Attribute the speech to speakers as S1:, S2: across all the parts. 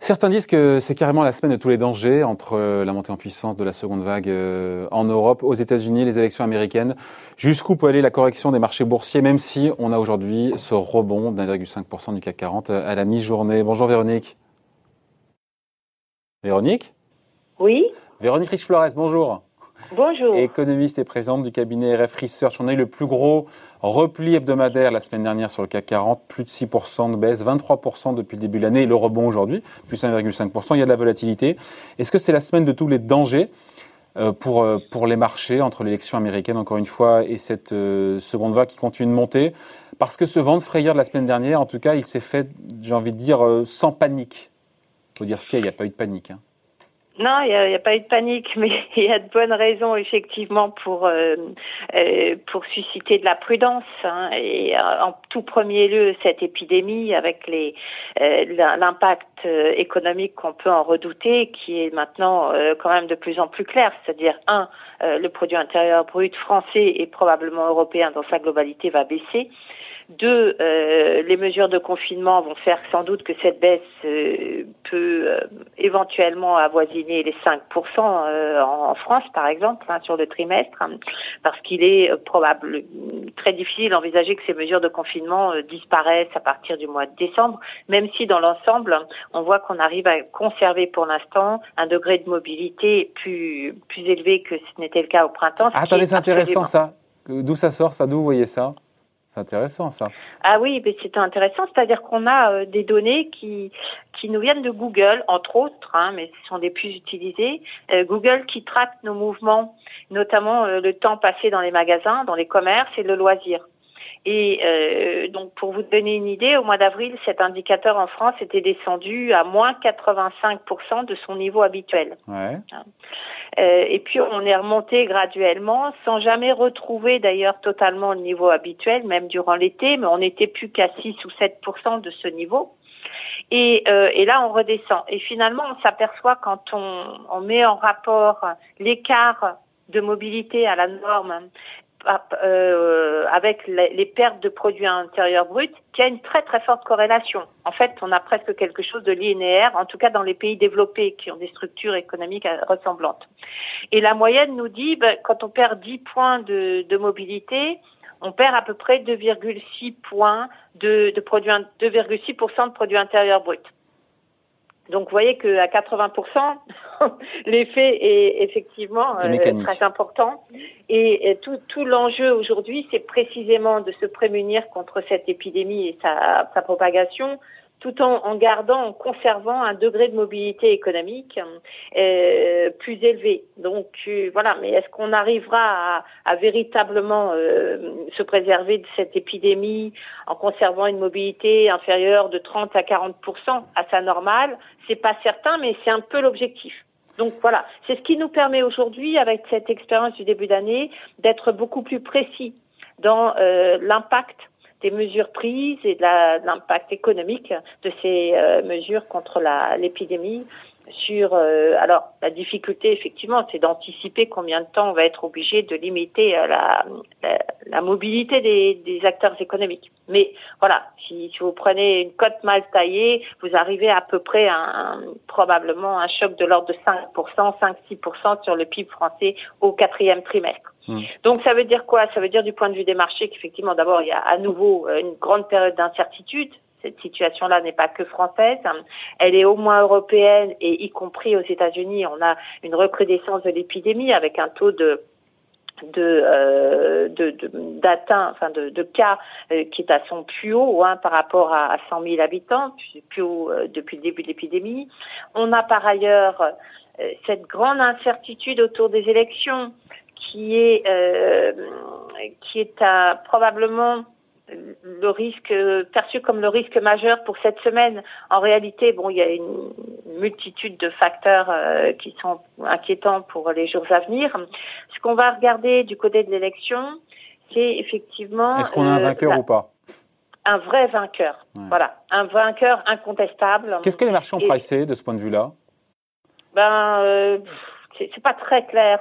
S1: Certains disent que c'est carrément la semaine de tous les dangers entre euh, la montée en puissance de la seconde vague euh, en Europe, aux États-Unis, les élections américaines. Jusqu'où peut aller la correction des marchés boursiers, même si on a aujourd'hui ce rebond d'1,5% du CAC 40 euh, à la mi-journée? Bonjour Véronique. Véronique?
S2: Oui.
S1: Véronique Rich-Flores, bonjour.
S2: Bonjour.
S1: Économiste et présidente du cabinet RF Research. On a eu le plus gros repli hebdomadaire la semaine dernière sur le CAC 40, plus de 6% de baisse, 23% depuis le début de l'année, et le rebond aujourd'hui, plus 1,5%. Il y a de la volatilité. Est-ce que c'est la semaine de tous les dangers euh, pour, euh, pour les marchés entre l'élection américaine, encore une fois, et cette euh, seconde vague qui continue de monter? Parce que ce vent de frayeur de la semaine dernière, en tout cas, il s'est fait, j'ai envie de dire, sans panique. Il faut dire ce qu'il y a, il n'y a pas eu de panique. Hein.
S2: Non, il n'y a, pas eu de panique, mais il y a de bonnes raisons effectivement pour euh, euh, pour susciter de la prudence. Hein. et euh, en tout premier lieu, cette épidémie avec les l'impact économique qu'on peut en redouter, qui est maintenant quand même de plus en plus clair. C'est-à-dire un, le produit intérieur brut français et probablement européen dans sa globalité va baisser. Deux, euh, les mesures de confinement vont faire sans doute que cette baisse euh, peut euh, éventuellement avoisiner les 5% en France, par exemple, hein, sur le trimestre, hein, parce qu'il est probable très difficile d'envisager que ces mesures de confinement disparaissent à partir du mois de décembre, même si dans l'ensemble, on voit qu'on arrive à conserver pour l'instant un degré de mobilité plus plus élevé que ce n'était le cas au printemps.
S1: attendez, c'est intéressant ça. D'où ça sort ça D'où vous voyez ça? C'est intéressant ça.
S2: Ah oui, mais c'est intéressant, c'est-à-dire qu'on a euh, des données qui qui nous viennent de Google, entre autres, hein, mais ce sont des plus utilisées. Euh, Google qui traque nos mouvements, notamment euh, le temps passé dans les magasins, dans les commerces et le loisir. Et euh, donc, pour vous donner une idée, au mois d'avril, cet indicateur en France était descendu à moins 85% de son niveau habituel. Ouais. Euh, et puis, on est remonté graduellement, sans jamais retrouver d'ailleurs totalement le niveau habituel, même durant l'été, mais on n'était plus qu'à 6 ou 7% de ce niveau. Et, euh, et, là, on redescend. Et finalement, on s'aperçoit quand on, on met en rapport l'écart de mobilité à la norme euh, avec les, pertes de produits intérieurs bruts, qu'il y a une très très forte corrélation. En fait, on a presque quelque chose de linéaire, en tout cas dans les pays développés qui ont des structures économiques ressemblantes. Et la moyenne nous dit, ben, quand on perd 10 points de, de mobilité, on perd à peu près 2,6 points de, de produits, 2,6% de produits intérieurs bruts. Donc, vous voyez qu'à 80%, l'effet est effectivement euh, très important. Et, tout, tout l'enjeu aujourd'hui, c'est précisément de se prémunir contre cette épidémie et sa, sa propagation tout en, en, gardant, en conservant un degré de mobilité économique euh, plus élevé. Donc voilà, mais est-ce qu'on arrivera à, à véritablement euh, se préserver de cette épidémie en conservant une mobilité inférieure de 30 à 40 à sa normale C'est pas certain, mais c'est un peu l'objectif. Donc voilà, c'est ce qui nous permet aujourd'hui, avec cette expérience du début d'année, d'être beaucoup plus précis dans euh, l'impact des mesures prises et de l'impact économique de ces euh, mesures contre l'épidémie sur euh, alors la difficulté effectivement c'est d'anticiper combien de temps on va être obligé de limiter euh, la, mobilité des, acteurs économiques mais voilà si, vous prenez une cote mal taillée vous arrivez à peu près à un, probablement un choc de l'ordre de 5% 5-6% sur le PIB français au quatrième trimestre. Donc ça veut dire quoi? Ça veut dire du point de vue des marchés qu'effectivement d'abord il y a à nouveau euh, une grande période d'incertitude. Cette situation-là n'est pas que française, elle est au moins européenne et y compris aux États-Unis, on a une recrudescence de l'épidémie avec un taux de de euh, d'atteint, enfin de, de cas euh, qui est à son plus haut hein, par rapport à, à 100 000 habitants, plus haut euh, depuis le début de l'épidémie. On a par ailleurs cette grande incertitude autour des élections qui est euh, qui est à, probablement le risque perçu comme le risque majeur pour cette semaine. En réalité, bon, il y a une multitude de facteurs euh, qui sont inquiétants pour les jours à venir. Ce qu'on va regarder du côté de l'élection, c'est effectivement.
S1: Est-ce qu'on a un euh, vainqueur ou pas?
S2: Un vrai vainqueur. Voilà, un vainqueur incontestable.
S1: Qu'est-ce que les marchés ont pricé de ce point de vue-là?
S2: Ben c'est pas très clair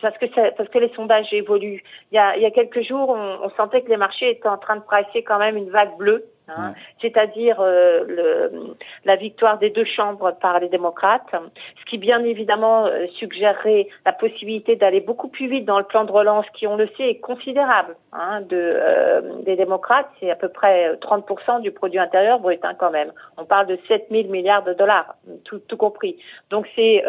S2: parce que parce que les sondages évoluent. Il y a, il y a quelques jours, on, on sentait que les marchés étaient en train de presser quand même une vague bleue Hein, c'est-à-dire euh, la victoire des deux chambres par les démocrates, ce qui bien évidemment euh, suggérerait la possibilité d'aller beaucoup plus vite dans le plan de relance qui, on le sait, est considérable hein, de, euh, des démocrates, c'est à peu près 30% du produit intérieur brut hein, quand même. On parle de 7 000 milliards de dollars, tout, tout compris. Donc c'est,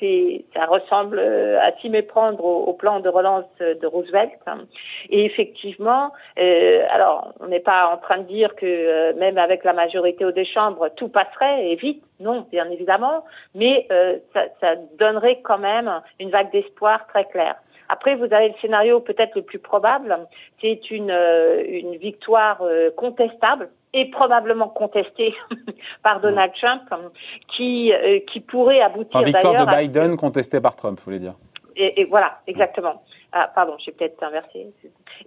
S2: c'est, ça ressemble à s'y méprendre au, au, plan de relance de Roosevelt. Et effectivement, alors on n'est pas en train de dire que euh, même avec la majorité aux deux chambres, tout passerait et vite. Non, bien évidemment, mais euh, ça, ça, donnerait quand même une vague d'espoir très claire. Après, vous avez le scénario peut-être le plus probable, c'est une, euh, une victoire contestable et probablement contestée par Donald Trump, qui, qui pourrait aboutir.
S1: Une victoire de Biden contestée par Trump, vous voulez dire
S2: et, et, voilà, exactement. Ah, pardon, j'ai peut-être inversé.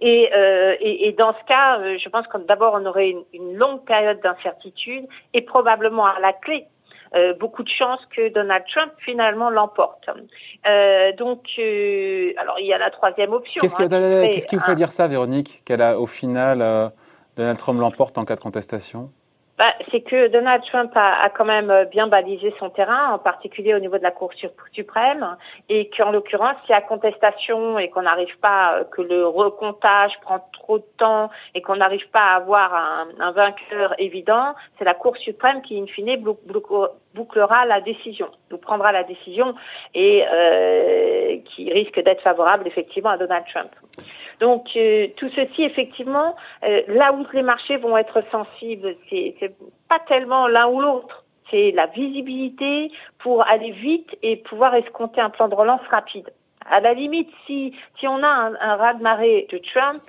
S2: Et, euh, et, et, dans ce cas, euh, je pense que d'abord, on aurait une, une longue période d'incertitude et probablement à la clé euh, beaucoup de chances que Donald Trump finalement l'emporte. Euh, donc, euh, alors il y a la troisième option.
S1: Qu'est-ce hein, qui vous fait dire ça, Véronique, qu'elle a au final Donald Trump l'emporte en cas de contestation?
S2: Bah, c'est que Donald Trump a, a, quand même bien balisé son terrain, en particulier au niveau de la Cour suprême, et qu'en l'occurrence, s'il y a contestation et qu'on n'arrive pas, que le recomptage prend trop de temps et qu'on n'arrive pas à avoir un, un vainqueur évident, c'est la Cour suprême qui, in fine, bouclera la décision, ou prendra la décision et euh, qui risque d'être favorable effectivement à Donald Trump. Donc euh, tout ceci, effectivement, euh, là où les marchés vont être sensibles, c'est pas tellement l'un ou l'autre. C'est la visibilité pour aller vite et pouvoir escompter un plan de relance rapide. À la limite, si si on a un, un raz-de-marée de Trump,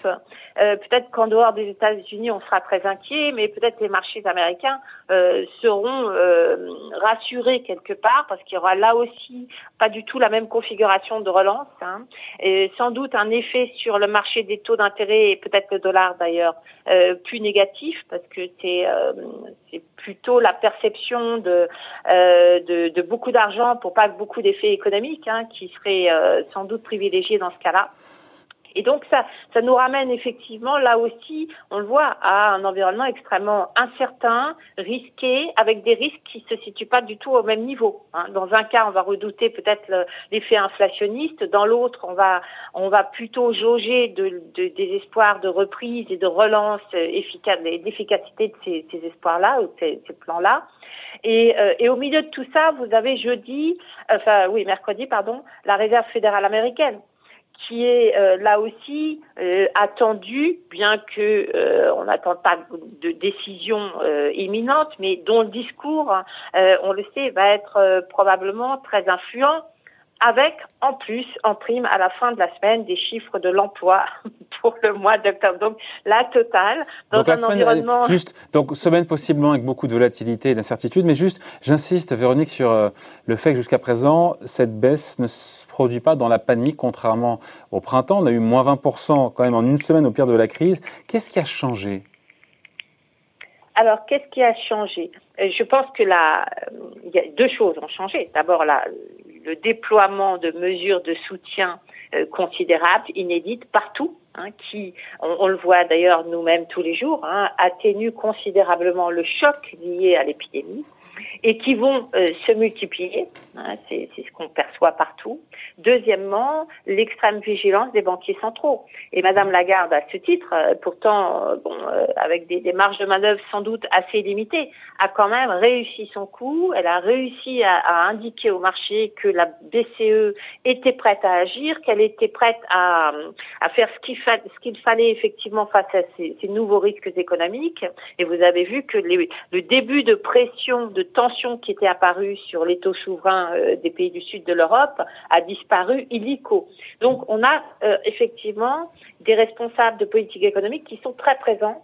S2: euh, peut-être qu'en dehors des États-Unis, on sera très inquiet, mais peut-être les marchés américains euh, seront euh, rassurés quelque part parce qu'il y aura là aussi pas du tout la même configuration de relance, hein, et sans doute un effet sur le marché des taux d'intérêt et peut-être le dollar d'ailleurs euh, plus négatif parce que c'est c'est plutôt la perception de, de, de beaucoup d'argent pour pas beaucoup d'effets économiques hein, qui serait sans doute privilégié dans ce cas-là. Et donc ça, ça nous ramène effectivement là aussi, on le voit, à un environnement extrêmement incertain, risqué, avec des risques qui se situent pas du tout au même niveau. Hein. Dans un cas, on va redouter peut-être l'effet inflationniste, dans l'autre, on va on va plutôt jauger de, de, des espoirs de reprise et de relance efficace, d'efficacité de ces, ces espoirs-là ou ces, ces plans-là. Et, euh, et, au milieu de tout ça, vous avez jeudi, enfin oui, mercredi, pardon, la Réserve fédérale américaine qui est euh, là aussi euh, attendu, bien que euh, on n'attend pas de décision imminente, mais dont le discours, on le sait, va être probablement très influent avec en plus, en prime, à la fin de la semaine, des chiffres de l'emploi pour le mois d'octobre. Donc, la totale, dans un environnement...
S1: Juste, donc, semaine possiblement avec beaucoup de volatilité et d'incertitude, mais juste, j'insiste, Véronique, sur euh, le fait que jusqu'à présent, cette baisse ne se produit pas dans la panique, contrairement au printemps. On a eu moins 20% quand même en une semaine au pire de la crise. Qu'est-ce qui a changé?
S2: Alors, qu'est-ce qui a changé? Euh, Je pense que là, il y a deux choses ont changé. D'abord, le déploiement de mesures de soutien euh, considérables, inédites partout, hein, qui, on, le voit d'ailleurs nous-mêmes tous les jours, hein, atténuent considérablement le choc lié à l'épidémie et qui vont euh, se multiplier. Hein, c'est ce qu'on perçoit partout. Deuxièmement, l'extrême vigilance des banquiers centraux. Et Madame Lagarde, à ce titre, euh, pourtant, euh, bon, avec des, des, marges de manœuvre sans doute assez limitées, a quand même réussi son coup. Elle a réussi à, à indiquer au marché que la BCE était prête à agir, qu'elle était prête à, à faire ce qu'il fa qu'il fallait effectivement face à ces, ces, nouveaux risques économiques. Et vous avez vu que les, le début de pression de tension qui était apparue sur les taux souverains euh, des pays du sud de l'Europe a disparu illico. Donc on a euh, effectivement des responsables de politique économique qui sont très présents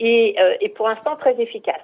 S2: et, euh, et pour l'instant très efficaces.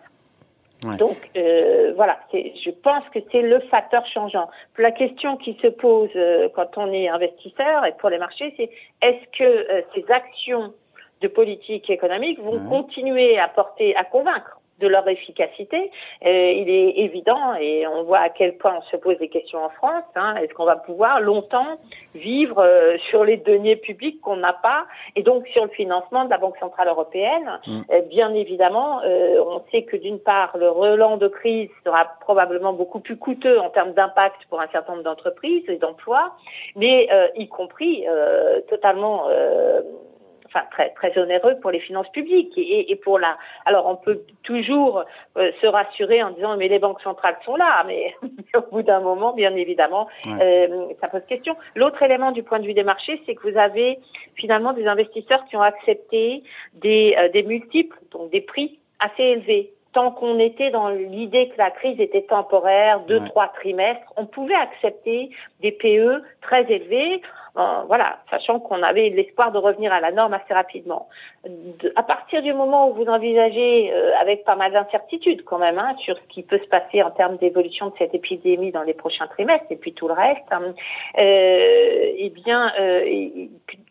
S2: Ouais. Donc euh, voilà, je pense que c'est le facteur changeant. La question qui se pose euh, quand on est investisseur et pour les marchés, c'est est-ce que euh, ces actions de politique économique vont ouais. continuer à porter, à convaincre de leur efficacité. Euh, il est évident, et on voit à quel point on se pose des questions en France, hein, est-ce qu'on va pouvoir longtemps vivre euh, sur les deniers publics qu'on n'a pas, et donc sur le financement de la Banque Centrale Européenne? Mm. euh, Bien évidemment, on sait que d'une part, le relan de crise sera probablement beaucoup plus coûteux en termes d'impact pour un certain nombre d'entreprises et d'emplois, mais y compris totalement enfin très très onéreux pour les finances publiques et, et pour la. Alors on peut toujours euh, se rassurer en disant mais les banques centrales sont là, mais au bout d'un moment, bien évidemment, euh, ça pose question. L'autre élément du point de vue des marchés, c'est que vous avez finalement des investisseurs qui ont accepté des euh, des multiples, donc des prix assez élevés tant qu'on était dans l'idée que la crise était temporaire, deux, trois trimestres, on pouvait accepter des PE très élevés voilà, sachant qu'on avait l'espoir de revenir à la norme assez rapidement. à partir du moment où vous envisagez, euh, avec pas mal d'incertitudes quand même, hein, sur ce qui peut se passer en termes d'évolution de cette épidémie dans les prochains trimestres et puis tout le reste, hein, euh, eh bien, euh,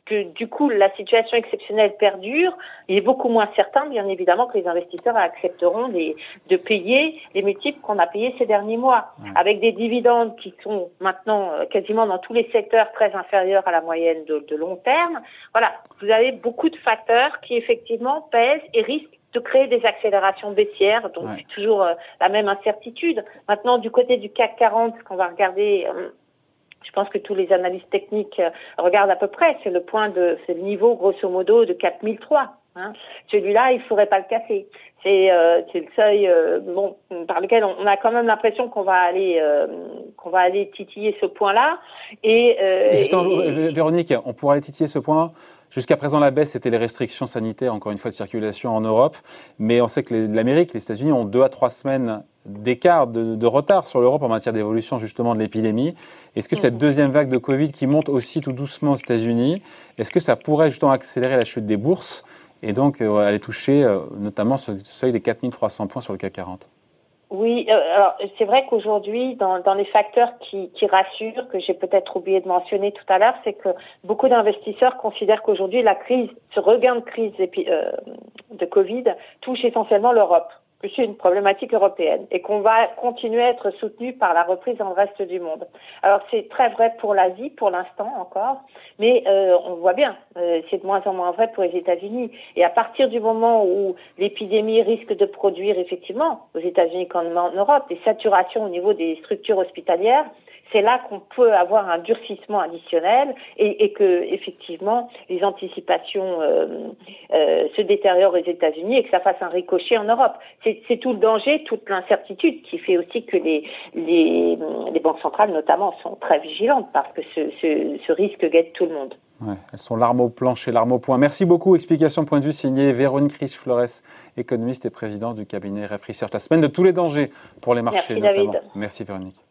S2: que du coup la situation exceptionnelle perdure, il est beaucoup moins certain, bien évidemment, que les investisseurs accepteront de payer les multiples qu'on a payés ces derniers mois, avec des dividendes qui sont maintenant quasiment dans tous les secteurs très inférieurs à la moyenne de, long terme. Voilà, vous avez beaucoup de facteurs qui effectivement pèsent et risquent de créer des accélérations baissières, donc c'est toujours euh, la même incertitude. Maintenant, du côté du CAC 40, ce qu'on va regarder, euh, je pense que tous les analystes techniques euh, regardent à peu près, c'est le point de, c'est le niveau grosso modo de 4003. Hein. Celui-là, il ne faudrait pas le casser. C'est euh, le seuil euh, bon, par lequel on, a quand même l'impression qu'on va aller euh, qu'on va aller titiller ce point-là. Et,
S1: Véronique, on pourrait titiller ce point. Jusqu'à présent, la baisse, c'était les restrictions sanitaires, encore une fois, de circulation en Europe. Mais on sait que l'Amérique, les États-Unis ont deux à trois semaines d'écart, de, de, retard sur l'Europe en matière d'évolution justement de l'épidémie. Est-ce que cette mmh. deuxième vague de Covid qui monte aussi tout doucement aux États-Unis, est-ce que ça pourrait justement accélérer la chute des bourses et donc euh, aller toucher euh, notamment ce seuil des 4300 points sur le CAC 40
S2: oui, euh, alors c'est vrai qu'aujourd'hui, dans, les facteurs qui, qui rassurent, que j'ai peut-être oublié de mentionner tout à l'heure, c'est que beaucoup d'investisseurs considèrent qu'aujourd'hui la crise, ce regain de crise de Covid touche essentiellement l'Europe que c'est une problématique européenne et qu'on va continuer à être soutenu par la reprise dans le reste du monde. Alors c'est très vrai pour l'Asie pour l'instant encore, mais euh, on voit bien, euh, c'est de moins en moins vrai pour les États-Unis. Et à partir du moment où l'épidémie risque de produire effectivement aux États-Unis comme en Europe des saturations au niveau des structures hospitalières, c'est là qu'on peut avoir un durcissement additionnel et, et que effectivement les anticipations euh, euh, se détériorent aux États-Unis et que ça fasse un ricochet en Europe. C'est tout le danger, toute l'incertitude qui fait aussi que les, les, les, banques centrales notamment sont très vigilantes parce que ce, ce, ce risque guette tout le monde.
S1: Ouais, elles sont l'arme au plancher, l'arme au point. Merci beaucoup. Explication point de vue signée Véronique Rich-Flores, économiste et président du cabinet Ref Research. La semaine de tous les dangers pour les marchés
S2: Merci
S1: notamment.
S2: David.
S1: Merci Véronique.